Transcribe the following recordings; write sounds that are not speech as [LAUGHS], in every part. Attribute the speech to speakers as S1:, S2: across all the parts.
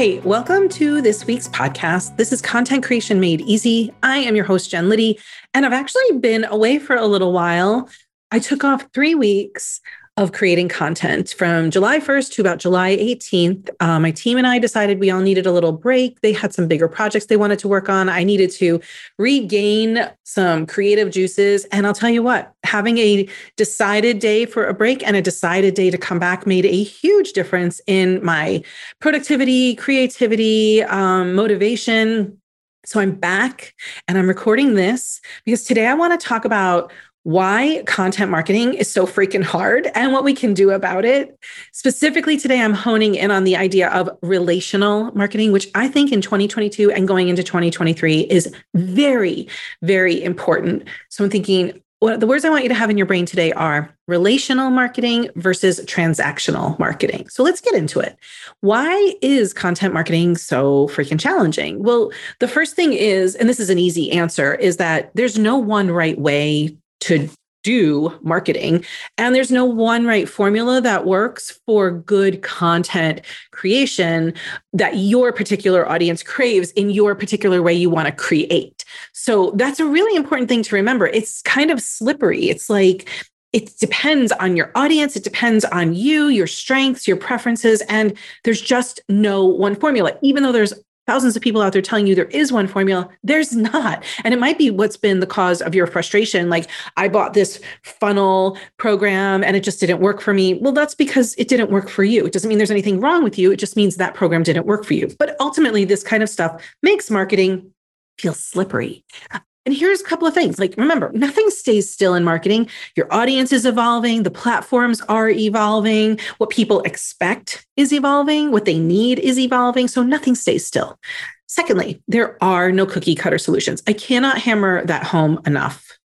S1: Hey, welcome to this week's podcast. This is Content Creation Made Easy. I am your host, Jen Liddy, and I've actually been away for a little while. I took off three weeks of creating content from July 1st to about July 18th. Uh, my team and I decided we all needed a little break. They had some bigger projects they wanted to work on. I needed to regain some creative juices. And I'll tell you what, having a decided day for a break and a decided day to come back made a huge difference in my productivity, creativity, um, motivation. So I'm back and I'm recording this because today I want to talk about why content marketing is so freaking hard and what we can do about it. Specifically, today, I'm honing in on the idea of relational marketing, which I think in 2022 and going into 2023 is very, very important. So I'm thinking, well, the words I want you to have in your brain today are relational marketing versus transactional marketing. So let's get into it. Why is content marketing so freaking challenging? Well, the first thing is, and this is an easy answer, is that there's no one right way to do marketing. And there's no one right formula that works for good content creation that your particular audience craves in your particular way you want to create. So that's a really important thing to remember. It's kind of slippery. It's like, it depends on your audience. It depends on you, your strengths, your preferences. And there's just no one formula, even though there's thousands of people out there telling you there is one formula. There's not. And it might be what's been the cause of your frustration. Like, I bought this funnel program and it just didn't work for me. Well, that's because it didn't work for you. It doesn't mean there's anything wrong with you. It just means that program didn't work for you. But ultimately, this kind of stuff makes marketing feel slippery. And here's a couple of things. Like, remember, nothing stays still in marketing. Your audience is evolving, the platforms are evolving, what people expect is evolving, what they need is evolving. So nothing stays still. Secondly, there are no cookie cutter solutions. I cannot hammer that home enough.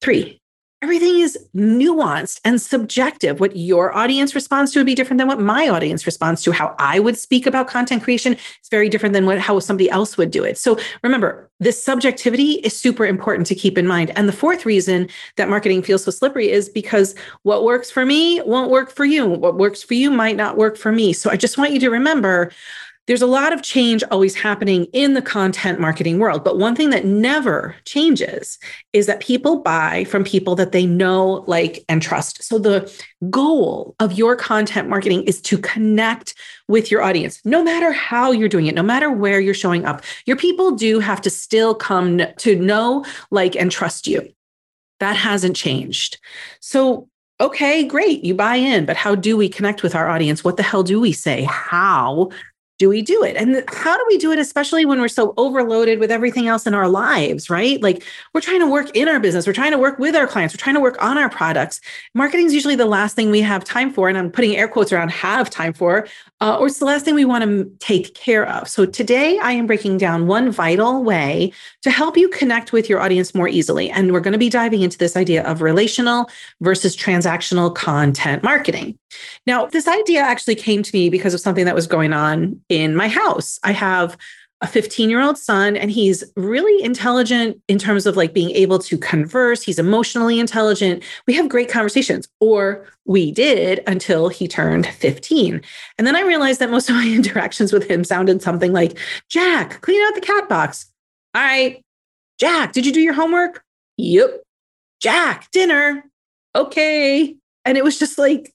S1: Three, everything is nuanced and subjective. What your audience responds to would be different than what my audience responds to. How I would speak about content creation is very different than what how somebody else would do it. So remember, this subjectivity is super important to keep in mind. And the fourth reason that marketing feels so slippery is because what works for me won't work for you. What works for you might not work for me. So I just want you to remember there's a lot of change always happening in the content marketing world. But one thing that never changes is that people buy from people that they know, like, and trust. So the goal of your content marketing is to connect with your audience, no matter how you're doing it, no matter where you're showing up. Your people do have to still come to know, like, and trust you. That hasn't changed. So okay, great, you buy in, but how do we connect with our audience? What the hell do we say? How do we do it? And how do we do it, especially when we're so overloaded with everything else in our lives, right? Like we're trying to work in our business, we're trying to work with our clients, we're trying to work on our products. Marketing is usually the last thing we have time for. And I'm putting air quotes around have time for, uh, or it's the last thing we want to take care of. So today I am breaking down one vital way to help you connect with your audience more easily. And we're going to be diving into this idea of relational versus transactional content marketing. Now, this idea actually came to me because of something that was going on in my house. I have a 15 year old son and he's really intelligent in terms of like being able to converse. He's emotionally intelligent. We have great conversations or we did until he turned 15 and then i realized that most of my [LAUGHS] interactions with him sounded something like jack clean out the cat box. All right jack did you do your homework? Yep. Jack dinner. Okay. And it was just like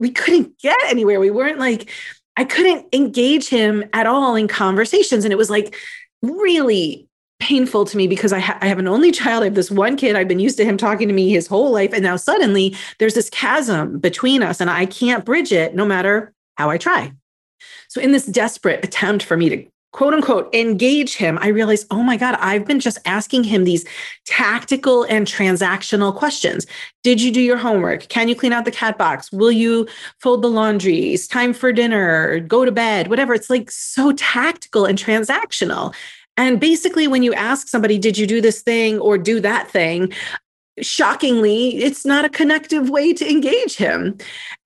S1: we couldn't get anywhere. We weren't like I couldn't engage him at all in conversations. And it was like really painful to me because I, ha- I have an only child. I have this one kid. I've been used to him talking to me his whole life. And now suddenly there's this chasm between us, and I can't bridge it no matter how I try. So, in this desperate attempt for me to quote unquote engage him, I realized, oh my God, I've been just asking him these tactical and transactional questions. Did you do your homework? Can you clean out the cat box? Will you fold the laundry? It's time for dinner, go to bed, whatever. It's like so tactical and transactional. And basically, when you ask somebody, did you do this thing or do that thing? Shockingly, it's not a connective way to engage him.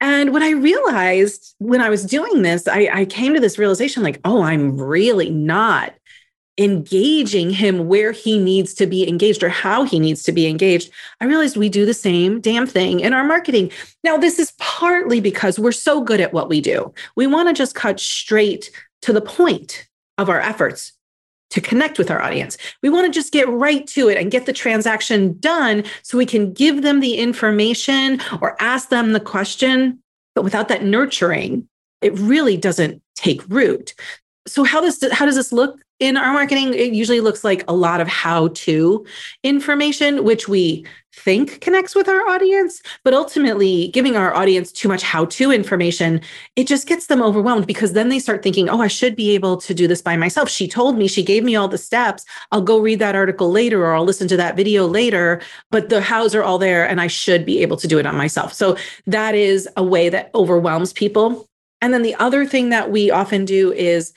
S1: And what I realized when I was doing this, I, I came to this realization like, oh, I'm really not engaging him where he needs to be engaged or how he needs to be engaged, I realized we do the same damn thing in our marketing. Now, this is partly because we're so good at what we do. We want to just cut straight to the point of our efforts to connect with our audience. We want to just get right to it and get the transaction done so we can give them the information or ask them the question. But without that nurturing, it really doesn't take root. So how does how does this look in our marketing? It usually looks like a lot of how-to information which we think connects with our audience, but ultimately giving our audience too much how to information, it just gets them overwhelmed because then they start thinking, oh, I should be able to do this by myself. She told me, she gave me all the steps. I'll go read that article later or I'll listen to that video later, but the hows are all there and I should be able to do it on myself. So that is a way that overwhelms people. And then the other thing that we often do is,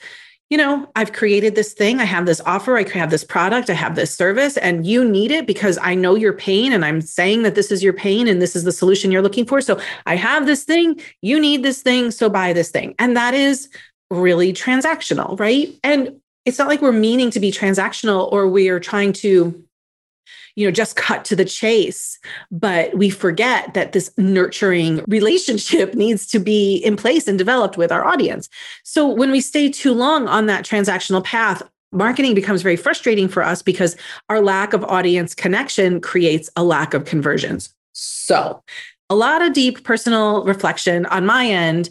S1: you know, I've created this thing, I have this offer, I have this product, I have this service, and you need it because I know your pain and I'm saying that this is your pain and this is the solution you're looking for. So I have this thing, you need this thing, so buy this thing. And that is really transactional, right? And it's not like we're meaning to be transactional or we are trying to you know, just cut to the chase. But we forget that this nurturing relationship needs to be in place and developed with our audience. So when we stay too long on that transactional path, marketing becomes very frustrating for us because our lack of audience connection creates a lack of conversions. So, a lot of deep personal reflection on my end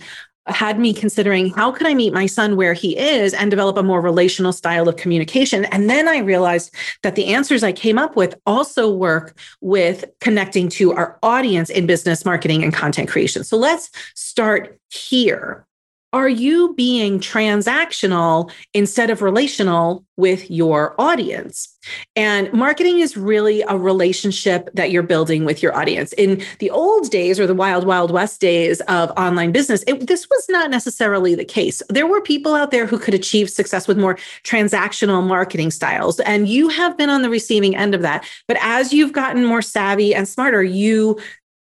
S1: had me considering how could I meet my son where he is and develop a more relational style of communication. And then I realized that the answers I came up with also work with connecting to our audience in business marketing and content creation. So let's start here are you being transactional instead of relational with your audience? And marketing is really a relationship that you're building with your audience. In the old days or the wild, wild west days of online business, it, this was not necessarily the case. There were people out there who could achieve success with more transactional marketing styles. And you have been on the receiving end of that. But as you've gotten more savvy and smarter, you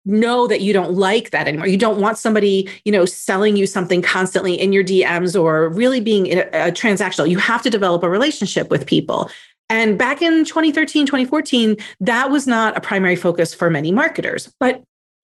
S1: know that you don't like that anymore. You don't want somebody, you know, selling you something constantly in your DMs or really being a, a transactional. You have to develop a relationship with people. And back in 2013, 2014, that was not a primary focus for many marketers. But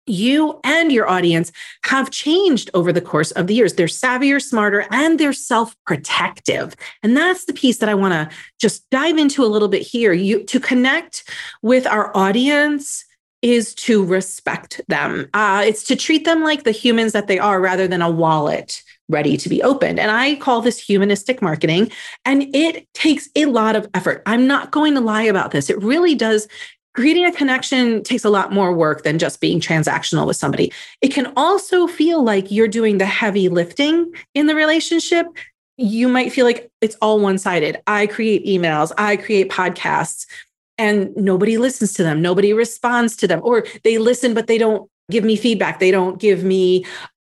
S1: you and your audience have changed over the course of the years. They're savvier, smarter, and they're self protective. And that's the piece that I want to just dive into a little bit here. You to connect with our audience is to respect them. Uh, it's to treat them like the humans that they are rather than a wallet ready to be opened. And I call this humanistic marketing. And it takes a lot of effort. I'm not going to lie about this. It really does. Creating a connection takes a lot more work than just being transactional with somebody. It can also feel like you're doing the heavy lifting in the relationship. You might feel like it's all one sided. I create emails, I create podcasts and nobody listens to them. Nobody responds to them. Or they listen but they don't give me feedback. They don't give me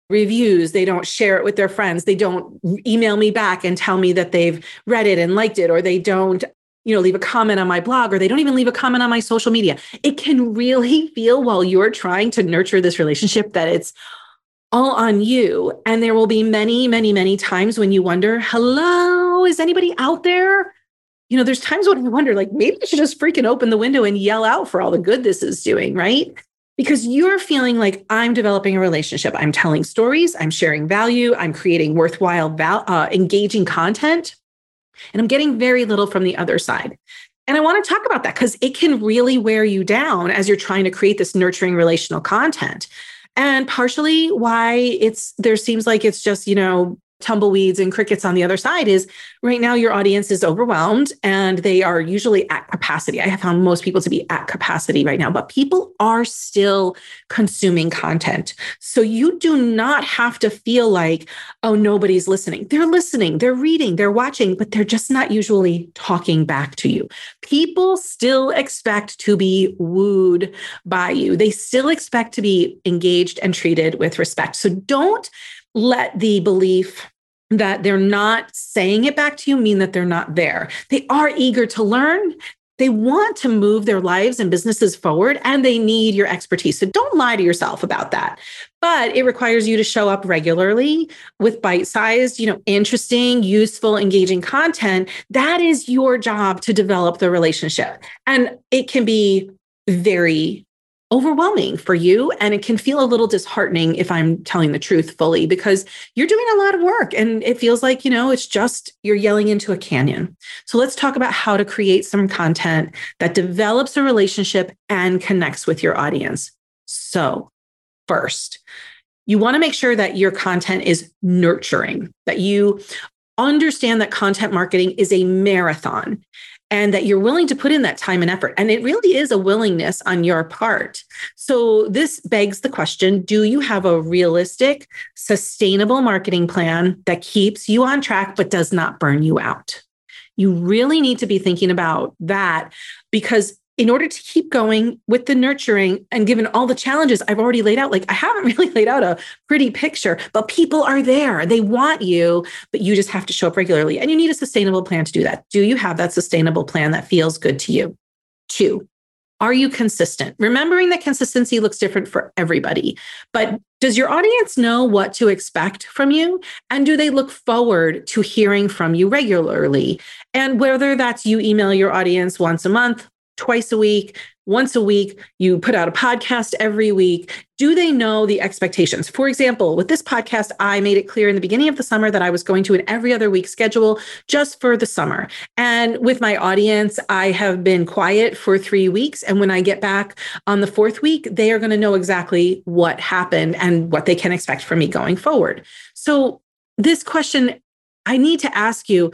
S1: reviews. They don't share it with their friends. They don't email me back and tell me that they've read it and liked it or they don't you know leave a comment on my blog or they don't even leave a comment on my social media. It can really feel while you're trying to nurture this relationship that it's all on you. And there will be many many many times when you wonder hello is anybody out there you know, there's times when I wonder, like, maybe I should just freaking open the window and yell out for all the good this is doing, right? Because you're feeling like I'm developing a relationship. I'm telling stories, I'm sharing value, I'm creating worthwhile, val- uh, engaging content, and I'm getting very little from the other side. And I want to talk about that because it can really wear you down as you're trying to create this nurturing relational content. And partially why it's there seems like it's just, you know, tumbleweeds and crickets on the other side is right now your audience is overwhelmed and they are usually at capacity. I have found most people to be at capacity right now, but people are still consuming content. So you do not have to feel like, oh, nobody's listening. They're listening, they're reading, they're watching, but they're just not usually talking back to you. People still expect to be wooed by you, they still expect to be engaged and treated with respect. So don't let the belief that they're not saying it back to you mean that they're not there. They are eager to learn. They want to move their lives and businesses forward and they need your expertise. So don't lie to yourself about that. But it requires you to show up regularly with bite-sized, you know, interesting, useful, engaging content. That is your job to develop the relationship. And it can be very overwhelming for you. And it can feel a little disheartening if I'm telling the truth fully because you're doing a lot of work and it feels like, you know, it's just you're yelling into a canyon. So let's talk about how to create some content that develops a relationship and connects with your audience. So, first, you want to make sure that your content is nurturing, that you understand that content marketing is a marathon and that you're willing to put in that time and effort. And it really is a willingness on your part. So, this begs the question Do you have a realistic, sustainable marketing plan that keeps you on track but does not burn you out? You really need to be thinking about that because in order to keep going with the nurturing and given all the challenges I've already laid out, like I haven't [LAUGHS] really laid out a pretty picture, but people are there. They want you, but you just have to show up regularly. And you need a sustainable plan to do that. Do you have that sustainable plan that feels good to you? Two, are you consistent? Remembering that consistency looks different for everybody, but does your audience know what to expect from you? And do they look forward to hearing from you regularly? And whether that's you email your audience once a month, twice a week, once a week, you put out a podcast every week. Do they know the expectations? For example, with this podcast, I made it clear in the beginning of the summer that I was going to an every other week schedule just for the summer. And with my audience, I have been quiet for three weeks. And when I get back on the fourth week, they are going to know exactly what happened and what they can expect from me going forward. So, this question I need to ask you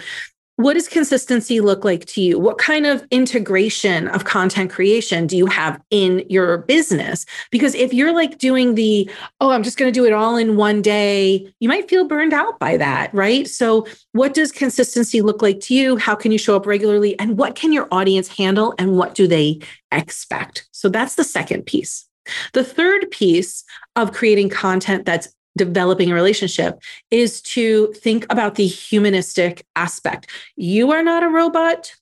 S1: what does consistency look like to you? What kind of integration of content creation do you have in your business? Because if you're like doing the, oh, I'm just going to do it all in one day, you might feel burned out by that, right? So, what does consistency look like to you? How can you show up regularly? And what can your audience handle? And what do they expect? So, that's the second piece. The third piece of creating content that's developing a relationship is to think about the humanistic aspect. You are not a robot,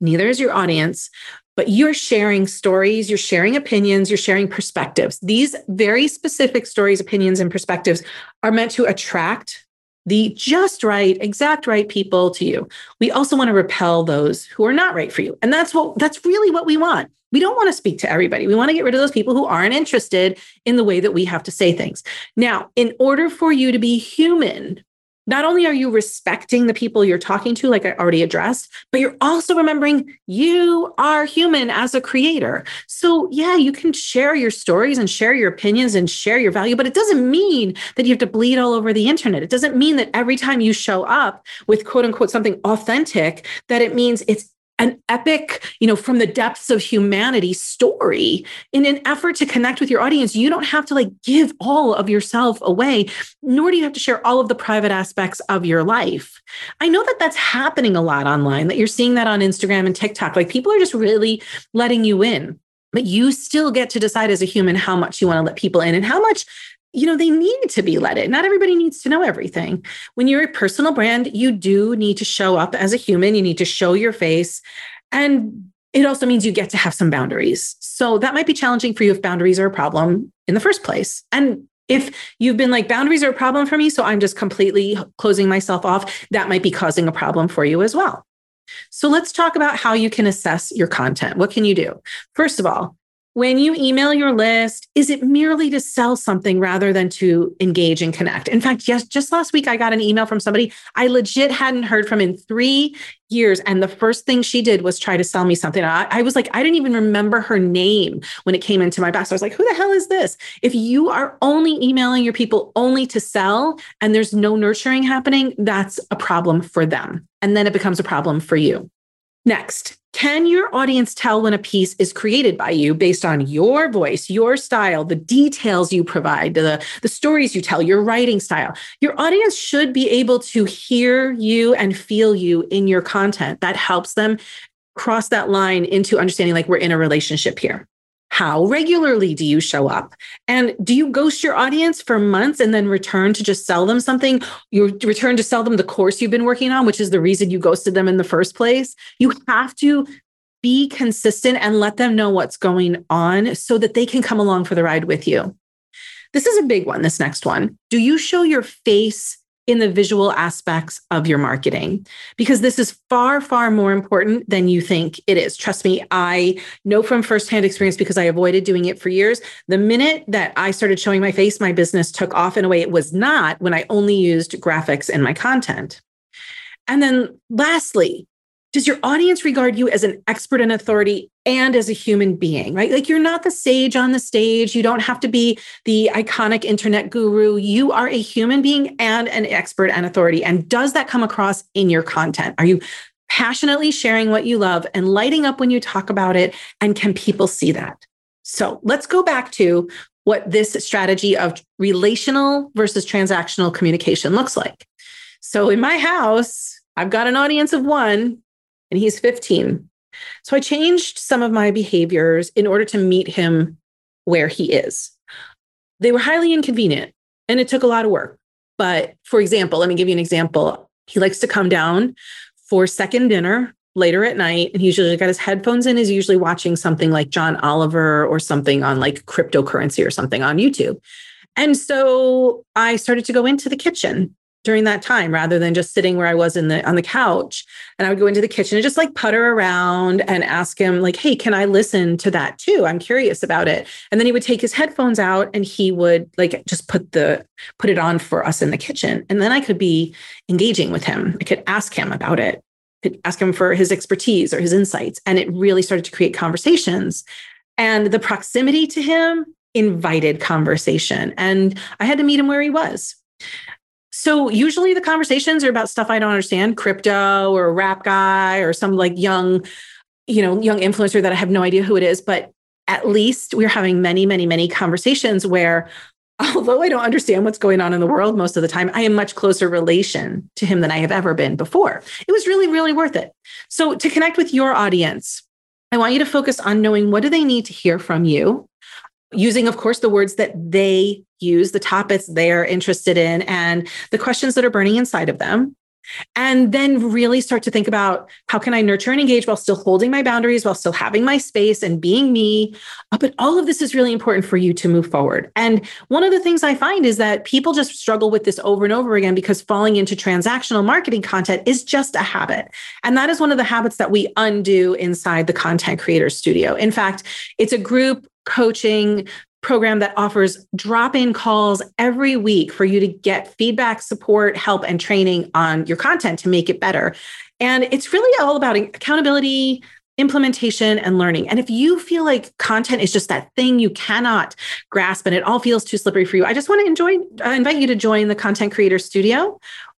S1: neither is your audience, but you're sharing stories, you're sharing opinions, you're sharing perspectives. These very specific stories, opinions, and perspectives are meant to attract the just right, exact right people to you. We also want to repel those who are not right for you. And that's what that's really what we want. We don't want to speak to everybody. We want to get rid of those people who aren't interested in the way that we have to say things. Now, in order for you to be human, not only are you respecting the people you're talking to, like I already addressed, but you're also remembering you are human as a creator. So, yeah, you can share your stories and share your opinions and share your value, but it doesn't mean that you have to bleed all over the internet. It doesn't mean that every time you show up with quote unquote something authentic, that it means it's an epic, you know, from the depths of humanity story in an effort to connect with your audience. You don't have to like give all of yourself away, nor do you have to share all of the private aspects of your life. I know that that's happening a lot online, that you're seeing that on Instagram and TikTok. Like people are just really letting you in, but you still get to decide as a human how much you want to let people in and how much you know, they need to be let in. Not everybody needs to know everything. When you're a personal brand, you do need to show up as a human, you need to show your face. And it also means you get to have some boundaries. So that might be challenging for you if boundaries are a problem in the first place. And if you've been like, boundaries are a problem for me, so I'm just completely closing myself off, that might be causing a problem for you as well. So let's talk about how you can assess your content. What can you do? First of all, when you email your list, is it merely to sell something rather than to engage and connect? In fact, yes, just last week I got an email from somebody I legit hadn't heard from in three years. And the first thing she did was try to sell me something. I, I was like, I didn't even remember her name when it came into my box. I was like, who the hell is this? If you are only emailing your people only to sell and there's no nurturing happening, that's a problem for them. And then it becomes a problem for you. Next, can your audience tell when a piece is created by you based on your voice, your style, the details you provide, the, the stories you tell, your writing style? Your audience should be able to hear you and feel you in your content. That helps them cross that line into understanding like we're in a relationship here. How regularly do you show up? And do you ghost your audience for months and then return to just sell them something? You return to sell them the course you've been working on, which is the reason you ghosted them in the first place. You have to be consistent and let them know what's going on so that they can come along for the ride with you. This is a big one, this next one. Do you show your face in the visual aspects of your marketing because this is far, far more important than you think it is. Trust me, I know from firsthand experience because I avoided doing it for years. The minute that I started showing my face, my business took off in a way it was not when I only used graphics in my content. And then lastly, does your audience regard you as an expert and authority and as a human being, right? Like you're not the sage on the stage. You don't have to be the iconic internet guru. You are a human being and an expert and authority. And does that come across in your content? Are you passionately sharing what you love and lighting up when you talk about it? And can people see that? So let's go back to what this strategy of relational versus transactional communication looks like. So in my house, I've got an audience of one and he's 15. So I changed some of my behaviors in order to meet him where he is. They were highly inconvenient and it took a lot of work. But for example, let me give you an example. He likes to come down for second dinner later at night and he's usually got his headphones in, is usually watching something like John Oliver or something on like cryptocurrency or something on YouTube. And so I started to go into the kitchen during that time rather than just sitting where I was in the on the couch. And I would go into the kitchen and just like putter around and ask him like, "Hey, can I listen to that too? I'm curious about it." And then he would take his headphones out and he would like just put the put it on for us in the kitchen. And then I could be engaging with him. I could ask him about it. I could ask him for his expertise or his insights and it really started to create conversations. And the proximity to him invited conversation and I had to meet him where he was. So usually the conversations are about stuff I don't understand, crypto or a rap guy or some like young, you know, young influencer that I have no idea who it is. But at least we're having many, many, many conversations where [LAUGHS] although I don't understand what's going on in the world most of the time, I am much closer relation to him than I have ever been before. It was really, really worth it. So to connect with your audience, I want you to focus on knowing what do they need to hear from you using, of course, the words that they use, the topics they're interested in, and the questions that are burning inside of them. And then really start to think about how can I nurture and engage while still holding my boundaries, while still having my space and being me. Uh, but all of this is really important for you to move forward. And one of the things I find is that people just struggle with this over and over again because falling into transactional marketing content is just a habit. And that is one of the habits that we undo inside the Content Creator Studio. In fact, it's a group coaching program that offers drop in calls every week for you to get feedback, support, help, and training on your content to make it better. And it's really all about accountability, implementation, and learning. And if you feel like content is just that thing you cannot grasp and it all feels too slippery for you, I just want to enjoy, uh, invite you to join the Content Creator Studio.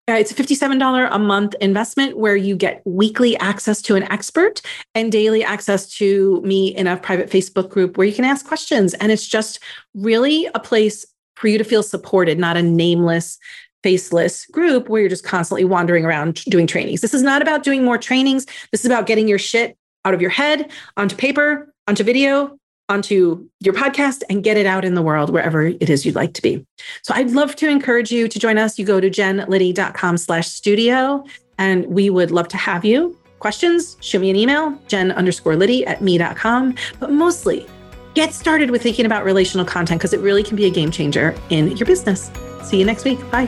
S1: Uh, it's a $57 a month investment where you get weekly access to an expert and daily access to me in a private Facebook group where you can ask questions. And it's just really a place for you to feel supported, not a nameless, faceless group where you're just constantly wandering around doing trainings. This is not about doing more trainings. This is about getting your shit out of your head onto paper, onto video, onto your podcast and get it out in the world wherever it is you'd like to be. So I'd love to encourage you to join us. You go to jenliddy.com slash studio and we would love to have you. Questions, shoot me an email, jen underscore liddy at me.com. But mostly get started with thinking about relational content because it really can be a game changer in your business. See you next week. Bye.